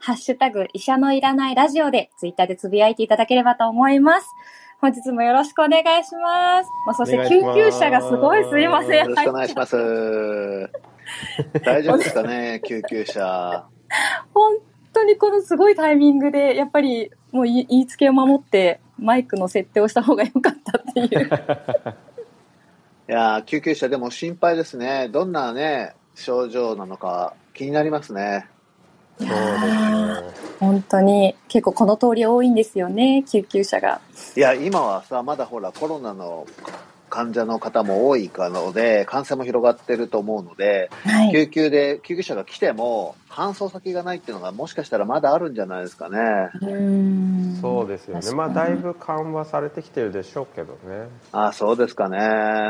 ハッシュタグ医者のいらないラジオでツイッターでつぶやいていただければと思います。本日もよろしくお願いします。まあ、そして救急車がすごいすいません。よろしくお願いします。大丈夫ですかね、救急車。本当にこのすごいタイミングで、やっぱりもう言いつけを守ってマイクの設定をした方が良かったっていう。いや救急車でも心配ですね。どんなね、症状なのか気になりますね。そうですね。本当に結構この通り多いんですよね救急車が。いや今はさまだほらコロナの患者の方も多いかので感染も広がってると思うので、はい、救急で救急車が来ても搬送先がないっていうのがもしかしたらまだあるんじゃないですかね。うん。そうですよね。まあだいぶ緩和されてきてるでしょうけどね。あそうですかね、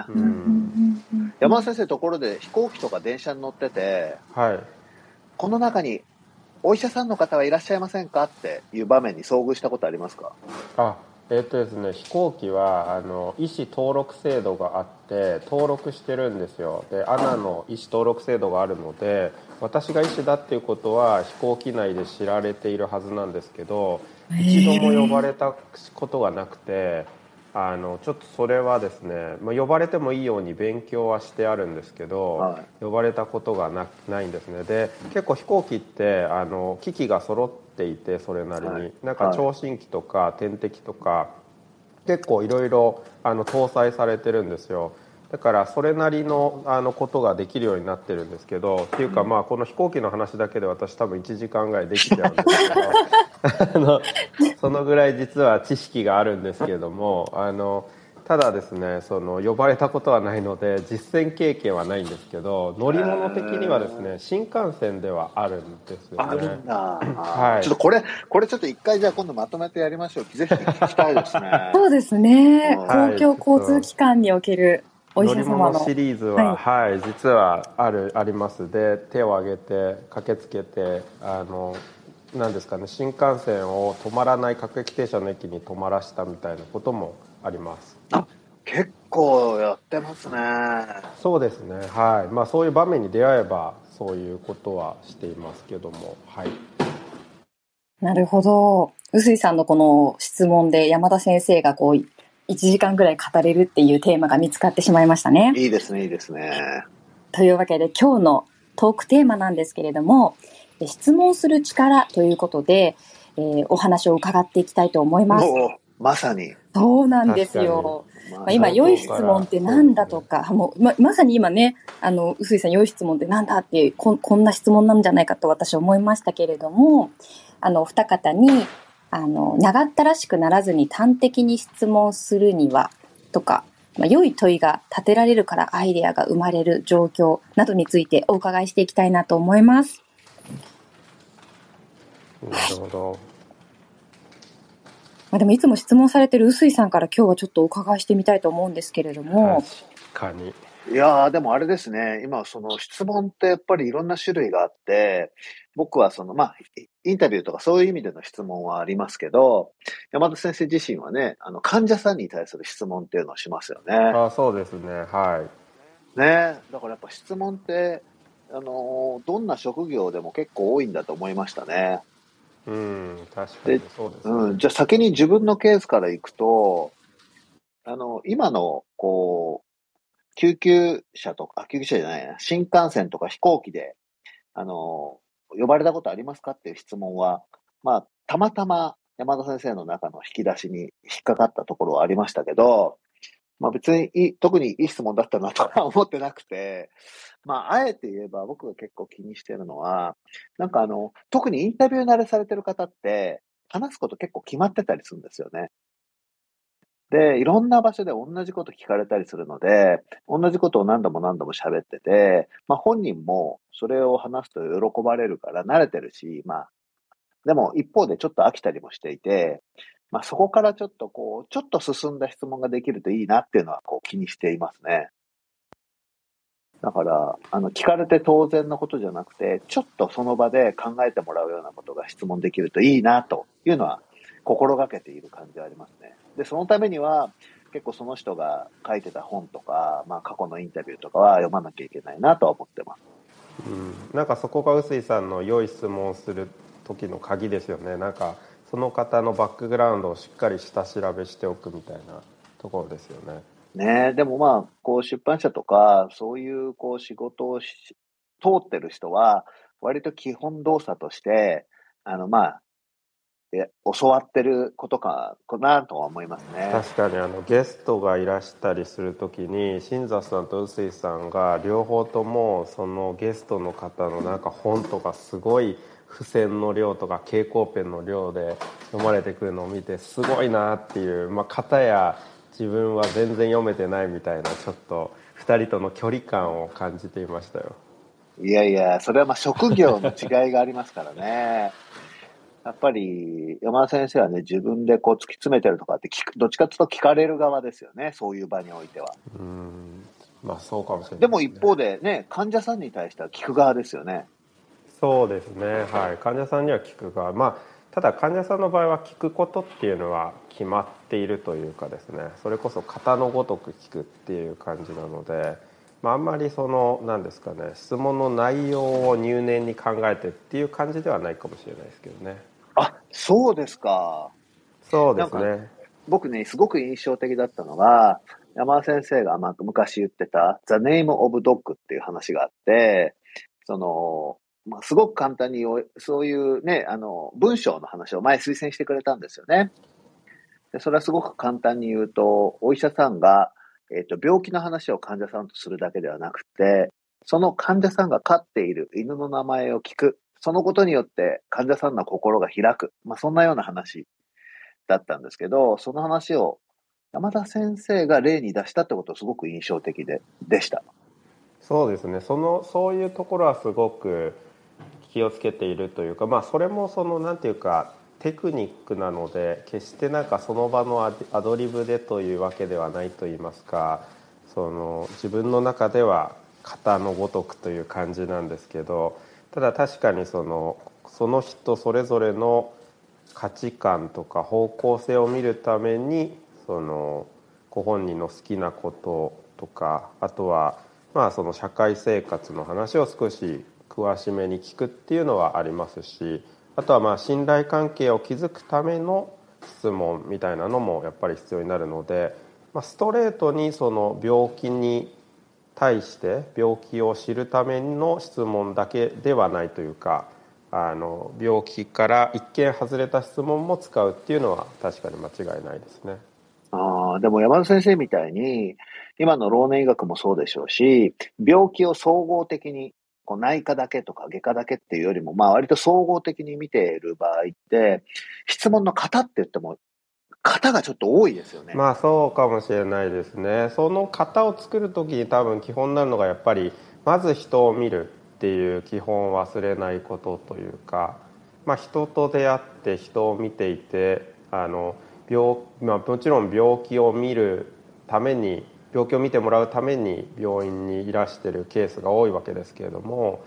ううんん山田先生ところで飛行機とか電車に乗っててはい。この中にお医者さんの方はいらっしゃいませんかっていう場面に遭遇したことありますか？あえっ、とですね飛行機はあの医師登録制度があって登録してるんですよ。で ANA の医師登録制度があるので私が医師だっていうことは飛行機内で知られているはずなんですけど一度も呼ばれたことがなくてあのちょっとそれはですね、まあ、呼ばれてもいいように勉強はしてあるんですけど、は呼ばれたことがなないんですね。で結構飛行機ってあの機器が揃っていてそれなりに、はい。なんか聴診器とか点滴とか結構いろいろあの搭載されてるんですよだからそれなりのあのことができるようになってるんですけどっていうかまあこの飛行機の話だけで私多分1時間ぐらいできちゃうんですけど あのそのぐらい実は知識があるんですけれどもあのただですねその呼ばれたことはないので実践経験はないんですけど乗り物的にはですね新幹線ではあるんですよね。あるん。だ、はい。ちょっとこれこれちょっと一回じゃあ今度まとめてやりましょうぜひ聞きたいですね。そうですね。はい。公共交通機関における乗り者様の物シリーズは、はい。実はあるあります。で手を挙げて駆けつけてあのなんですかね新幹線を止まらない各駅停車の駅に止まらしたみたいなこともあります。結構やってますね。そうですね。はい。まあそういう場面に出会えばそういうことはしていますけども。はい。なるほど。臼井さんのこの質問で山田先生がこう1時間ぐらい語れるっていうテーマが見つかってしまいましたね。いいですねいいですね。というわけで今日のトークテーマなんですけれども、え質問する力ということで、えーお話を伺っていきたいと思います。まさに、そうなんですよ。ままあ、今、良い質問ってなんだとか、もうままさに今ね、あの、臼井さん、良い質問ってなんだっていうこん、こんな質問なんじゃないかと私は思いましたけれども、あの、お二方に、あの、長ったらしくならずに端的に質問するには、とか、まあ、良い問いが立てられるからアイデアが生まれる状況などについてお伺いしていきたいなと思います。なるほど。まあ、でもいつも質問されてる臼井さんから今日はちょっとお伺いしてみたいと思うんですけれども、確かに。いやーでもあれですね、今、その質問ってやっぱりいろんな種類があって、僕はその、まあ、インタビューとかそういう意味での質問はありますけど、山田先生自身はね、あの、患者さんに対する質問っていうのをしますよね。あそうですねはいねだからやっぱ質問って、あのーどんな職業でも結構多いんだと思いましたね。うん確かにそうですね、うん、じゃあ先に自分のケースからいくと、あの、今の、こう、救急車とか、あ救急車じゃないな、新幹線とか飛行機で、あの、呼ばれたことありますかっていう質問は、まあ、たまたま山田先生の中の引き出しに引っかかったところはありましたけど、まあ別にいい、特にいい質問だったなとは思ってなくて、まあ、あえて言えば僕が結構気にしてるのは、なんかあの、特にインタビュー慣れされてる方って、話すこと結構決まってたりするんですよね。で、いろんな場所で同じこと聞かれたりするので、同じことを何度も何度も喋ってて、まあ本人もそれを話すと喜ばれるから慣れてるし、まあ、でも一方でちょっと飽きたりもしていて、まあそこからちょっとこう、ちょっと進んだ質問ができるといいなっていうのはこう気にしていますね。だから、あの、聞かれて当然のことじゃなくて、ちょっとその場で考えてもらうようなことが質問できるといいなというのは心がけている感じはありますね。で、そのためには、結構その人が書いてた本とか、まあ過去のインタビューとかは読まなきゃいけないなとは思ってます。うん、なんかそこが臼井さんの良い質問をする時の鍵ですよねなんかその方のバックグラウンドをしっかり下調べしておくみたいなところですよね。ねえ、でもまあ、こう出版社とか、そういうこう仕事をし通ってる人は、割と基本動作として、あのまあ、え教わってることかなとは思いますね。確かにあのゲストがいらしたりする時に新座さんと臼井さんが両方ともそのゲストの方のなんか本とかすごい付箋の量とか蛍光ペンの量で読まれてくるのを見てすごいなっていう、まあ、方や自分は全然読めてないみたいなちょっと2人との距離感を感じていましたよ。いやいや、それはまあ職業の違いがありますからね。やっぱり山田先生はね、自分でこう突き詰めてるとかって聞く、どっちかというと聞かれる側ですよね、そういう場においては。うん。まあそうかもしれないでも一方でね、患者さんに対しては聞く側ですよね。そうですね。はい。患者さんには聞くがまあただ患者さんの場合は聞くことっていうのは決まっているというかですね。それこそ型のごとく聞くっていう感じなので、まあ、あんまりその何ですかね質問の内容を入念に考えてっていう感じではないかもしれないですけどね。あ、そうですか。そうですね僕ね、すごく印象的だったのは、山田先生がまあ昔言ってた The Name of Dog っていう話があって、その、まあ、すごく簡単におそういうね、あの、文章の話を前推薦してくれたんですよね。でそれはすごく簡単に言うと、お医者さんが、えっ、と、病気の話を患者さんとするだけではなくて、その患者さんが飼っている犬の名前を聞く。そのことによって患者さんの心が開く。まあ、そんなような話だったんですけど、その話を山田先生が例に出したってことすごく印象的で、でした。そうですねそのそういうところはすごく気をつけているというかまあそれもそのなんていうかテクニックなので決してなんかその場のアドリブでというわけではないと言いますかその自分の中では型のごとくという感じなんですけどただ確かにそのその人それぞれの価値観とか方向性を見るためにそのご本人の好きなこととかあとはまあその社会生活の話を少し詳しめに聞くっていうのはありますしあとはまあ信頼関係を築くための質問みたいなのもやっぱり必要になるので、まあ、ストレートにその病気に対して病気を知るための質問だけではないというかあの病気から一見外れた質問も使うっていうのは確かに間違いないですね。あ、でも山田先生みたいに、今の老年医学もそうでしょうし、病気を総合的に、こう内科だけとか外科だけっていうよりも、まあ割と総合的に見ている場合って、質問の型って言っても、型がちょっと多いですよね。まあそうかもしれないですねその型を作る時に多分基本になるのがやっぱりまず人を見るっていう基本を忘れないことというか、まあ、人と出会って人を見ていてあの病、まあ、もちろん病気を見るために病気を見てもらうために病院にいらしてるケースが多いわけですけれども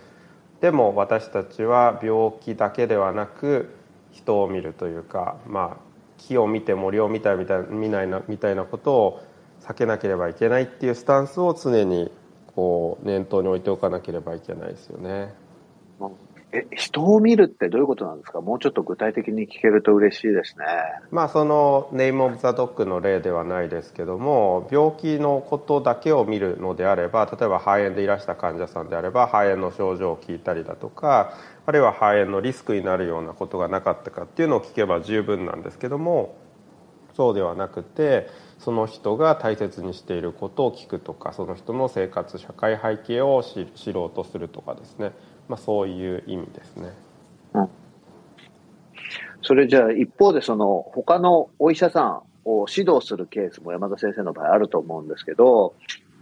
でも私たちは病気だけではなく人を見るというかまあ木を見て森を見たみたい見ないなみたいなことを避けなければいけないっていうスタンスを常にこう念頭に置いておかなければいけないですよね。え、人を見るってどういうことなんですか？もうちょっと具体的に聞けると嬉しいですね。まあそのネーム・オブ・ザ・ドッグの例ではないですけども病気のことだけを見るのであれば例えば肺炎でいらした患者さんであれば肺炎の症状を聞いたりだとかあるいは肺炎のリスクになるようなことがなかったかっていうのを聞けば十分なんですけどもそうではなくてその人が大切にしていることを聞くとかその人の生活社会背景を知知ろうとするとかですね、まあ、そういう意味ですね。それじゃあ一方でその他のお医者さんを指導するケースも山田先生の場合あると思うんですけど、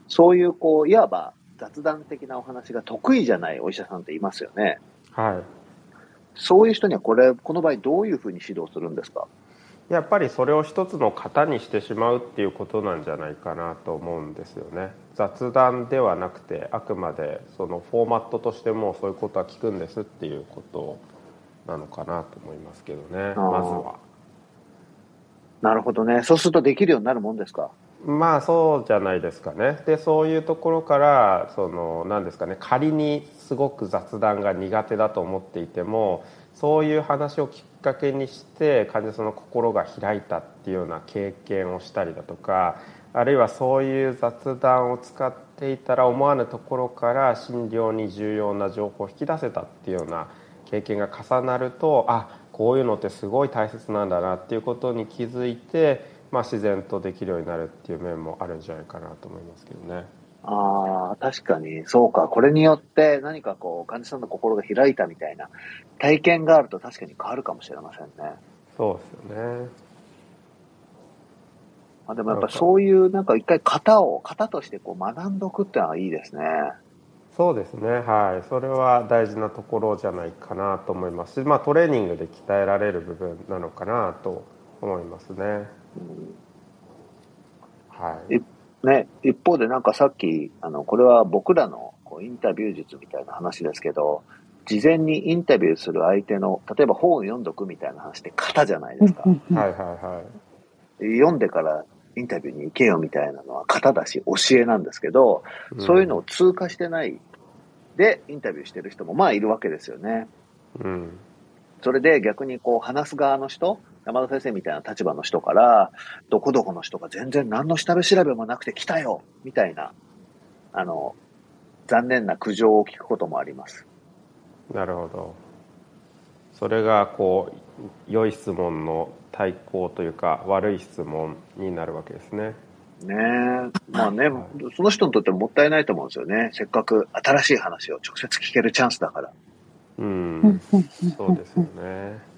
そういうこう、いわば雑談的なお話が得意じゃないお医者さんっていますよね。はい。そういう人にはこれ、この場合どういうふうに指導するんですか？やっぱりそれを一つの型にしてしまうっていうことなんじゃないかなと思うんですよね。雑談ではなくてあくまでそのフォーマットとしてもそういうことは聞くんですっていうことなのかなと思いますけどねまずは。なるほどね。そうするとできるようになるもんですか？まあそうじゃないですかね。でそういうところからその何ですかね仮にすごく雑談が苦手だと思っていてもそういう話をきっかけにして患者さんの心が開いたっていうような経験をしたりだとかあるいはそういう雑談を使っていたら思わぬところから診療に重要な情報を引き出せたっていうような経験が重なるとあこういうのってすごい大切なんだなっていうことに気づいて、まあ、自然とできるようになるっていう面もあるんじゃないかなと思いますけどね。ああ、確かに、そうか。これによって何かこう、患者さんの心が開いたみたいな体験があると確かに変わるかもしれませんね。そうですよね。あでもやっぱそういうなんか一回型を、型としてこう学んどくってのはいいですね。そうですね。はい。それは大事なところじゃないかなと思いますし、まあトレーニングで鍛えられる部分なのかなと思いますね。うん、はい。ね、一方でなんかさっき、あの、これは僕らのこうインタビュー術みたいな話ですけど、事前にインタビューする相手の、例えば本を読んどくみたいな話って型じゃないですか。はいはいはい。読んでからインタビューに行けよみたいなのは型だし教えなんですけど、そういうのを通過してないでインタビューしてる人もまあいるわけですよね。うん。それで逆にこう話す側の人、山田先生みたいな立場の人から、どこどこの人が全然何の下調べもなくて来たよみたいな、あの、残念な苦情を聞くこともあります。なるほど。それがこう良い質問の対抗というか悪い質問になるわけですね。ねまあね、はい、その人にとってももったいないと思うんですよね。せっかく新しい話を直接聞けるチャンスだから。うん、そうですよね。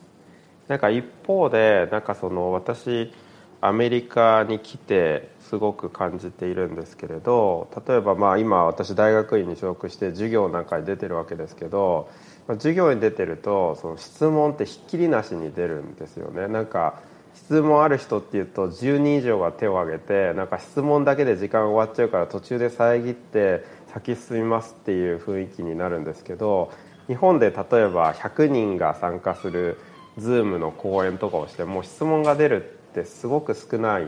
なんか一方でなんかその私アメリカに来てすごく感じているんですけれど例えばまあ今私大学院に所属して授業なんかに出てるわけですけど授業に出てるとその質問ってひっきりなしに出るんですよね。なんか質問ある人っていうと10人以上が手を挙げてなんか質問だけで時間終わっちゃうから途中で遮って先進みますっていう雰囲気になるんですけど日本で例えば100人が参加する Zoom の講演とかをしても質問が出るってすごく少ない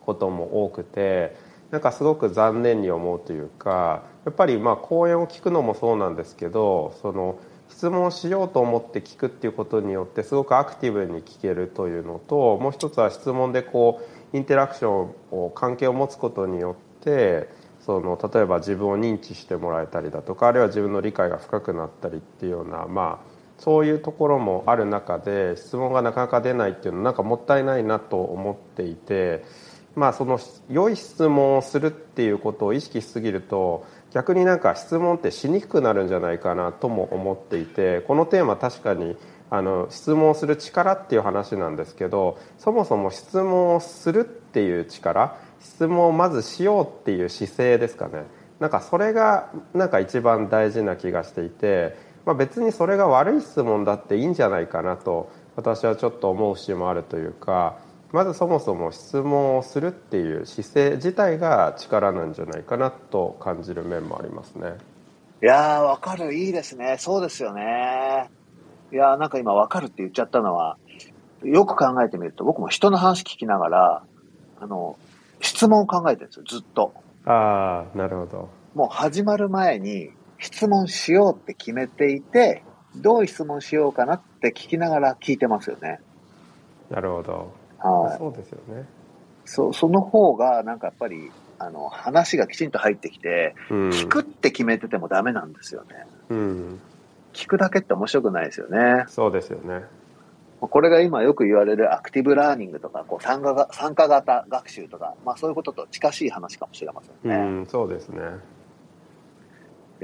ことも多くてなんかすごく残念に思うというかやっぱりまあ講演を聞くのもそうなんですけどその質問しようと思って聞くっていうことによってすごくアクティブに聞けるというのともう一つは質問でこうインテラクションを関係を持つことによってその例えば自分を認知してもらえたりだとかあるいは自分の理解が深くなったりっていうようなまあそういうところもある中で質問がなかなか出ないっていうのはなんかもったいないなと思っていて、まあ、その良い質問をするっていうことを意識しすぎると逆になんか質問ってしにくくなるんじゃないかなとも思っていてこのテーマ確かにあの質問する力っていう話なんですけどそもそも質問をするっていう力質問をまずしようっていう姿勢ですかね。なんかそれがなんか一番大事な気がしていてまあ、別にそれが悪い質問だっていいんじゃないかなと私はちょっと思う節もあるというかまずそもそも質問をするっていう姿勢自体が力なんじゃないかなと感じる面もありますね。いやーわかる。いいですね。そうですよね。いやーなんか今わかるって言っちゃったのはよく考えてみると僕も人の話聞きながらあの質問を考えてるんですよずっと。ああなるほど。もう始まる前に質問しようって決めていて、どう質問しようかなって聞きながら聞いてますよね。なるほど。はい。そうですよね。そその方が、なんかやっぱり、あの、話がきちんと入ってきて、うん、聞くって決めててもダメなんですよね。うん。聞くだけって面白くないですよね。そうですよね。これが今よく言われるアクティブラーニングとか、こう参加が参加型学習とか、まあそういうことと近しい話かもしれませんね。うん、そうですね。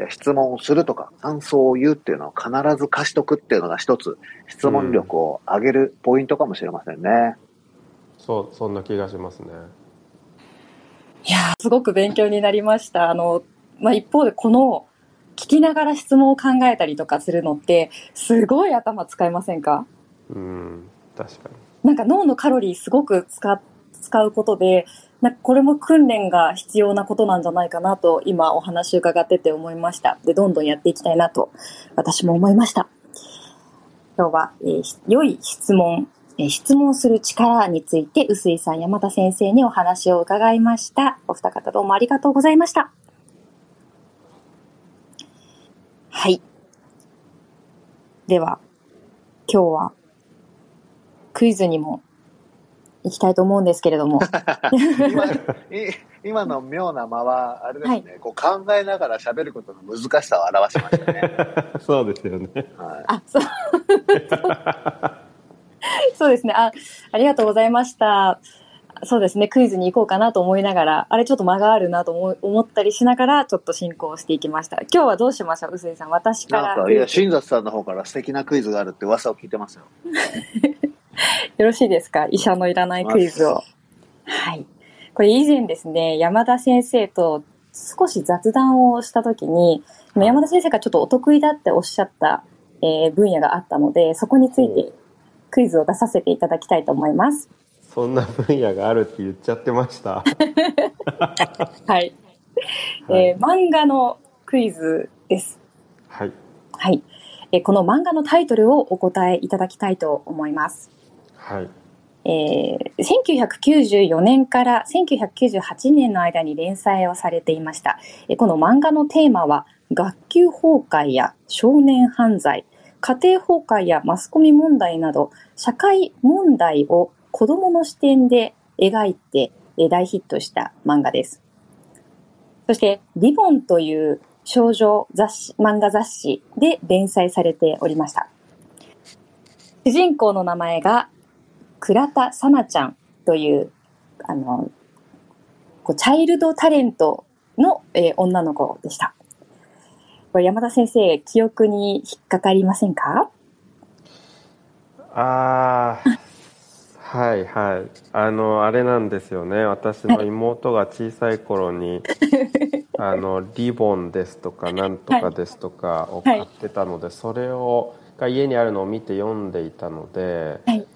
質問をするとか、感想を言うっていうのを必ず貸しとくっていうのが一つ、質問力を上げるポイントかもしれませんね。うん、そう、そんな気がしますね。いやすごく勉強になりました。あの、まあ、一方でこの聞きながら質問を考えたりとかするのって、すごい頭使いませんか？うん確かになんか脳のカロリーすごく使使うことで、なんかこれも訓練が必要なことなんじゃないかなと今お話伺ってて思いました。で、どんどんやっていきたいなと私も思いました。今日は、えー良い質問、えー質問する力について、臼井さん、山田先生にお話を伺いました。お二方どうもありがとうございました。はい。では、今日はクイズにも行きたいと思うんですけれども。今 い今の妙な間は、あれですね、こう考えながら喋ることの難しさを表しましたね。そうですよねはいあ、そう。そうですね。あ、ありがとうございました。そうですね。クイズに行こうかなと思いながら、あれちょっと間があるなと思い思ったりしながら、ちょっと進行していきました。今日はどうしましょう、臼井さん。私から。なんか、いや、新里さんの方から素敵なクイズがあるって噂を聞いてますよ。よろしいですか？医者のいらないクイズを。はい。これ以前ですね、山田先生と少し雑談をしたときに、山田先生がちょっとお得意だっておっしゃった、えー分野があったので、そこについてクイズを出させていただきたいと思います。そんな分野があるって言っちゃってました はい。はいえー漫画のクイズです。はいはい。えーこの漫画のタイトルをお答えいただきたいと思います。はいえー1994年から1998年の間に連載をされていました。えこの漫画のテーマは、学級崩壊や少年犯罪、家庭崩壊やマスコミ問題など、社会問題を子供の視点で描いてえ大ヒットした漫画です。そして、リボンという少女雑誌、漫画雑誌で連載されておりました。主人公の名前が倉田さなちゃんという、あの、こうチャイルドタレントの、えー女の子でした。これ山田先生、記憶に引っかかりませんか？ああはいはい。あのあれなんですよね。私の妹が小さい頃に あのリボンですとかなんとかですとかを買ってたので、それをが家にあるのを見て読んでいたので、はい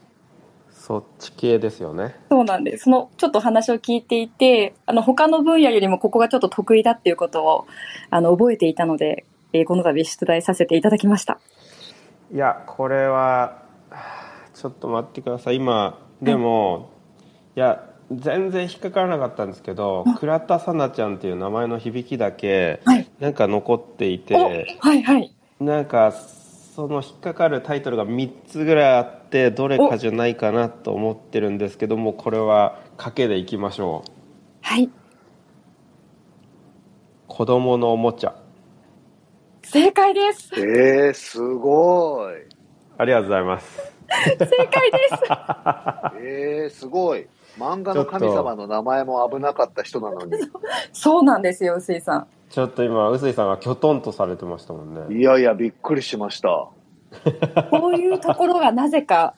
そっち系ですよねそうなんです。その、ちょっと話を聞いていて、あの、他の分野よりもここがちょっと得意だっていうことを、あの、覚えていたので、えーこの度出題させていただきました。いやこれははあちょっと待ってください今でも、いや全然引っかからなかったんですけど倉田さなちゃんっていう名前の響きだけはいなんか残っていて、おはいはい。なんかその引っかかるタイトルが3つぐらいあってどれかじゃないかなと思ってるんですけどもこれは賭けでいきましょうはい。子供のおもちゃ正解です。えー、すごい。ありがとうございます正解です。えー、すごい。漫画の神様の名前も危なかった人なのに。そうなんですよ、臼井さん。ちょっと今臼井さんがきょとんとされてましたもんねいやいや、びっくりしました。こういうところがなぜか、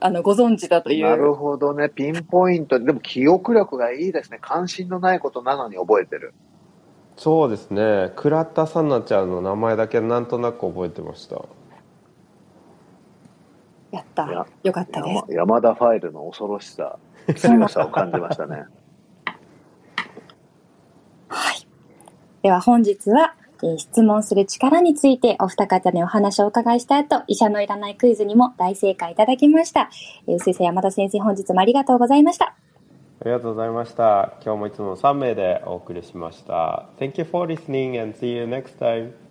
あの、ご存知だといなるう。ほどね。ピンポイントで。でも記憶力がいいですね。関心のないことなのに覚えてる。そうですね倉田さなちゃんの名前だけなんとなく覚えてましたやった。よかったです山。山田ファイルの恐ろしさ、強さを感じましたね。はい。では本日は、えー質問する力についてお二方にお話をお伺いした後、医者のいらないクイズにも大正解いただきました。えー、臼井さん、山田先生、本日もありがとうございました。ありがとうございました今日もいつも3名でお送りしました Thank you for listening and see you next time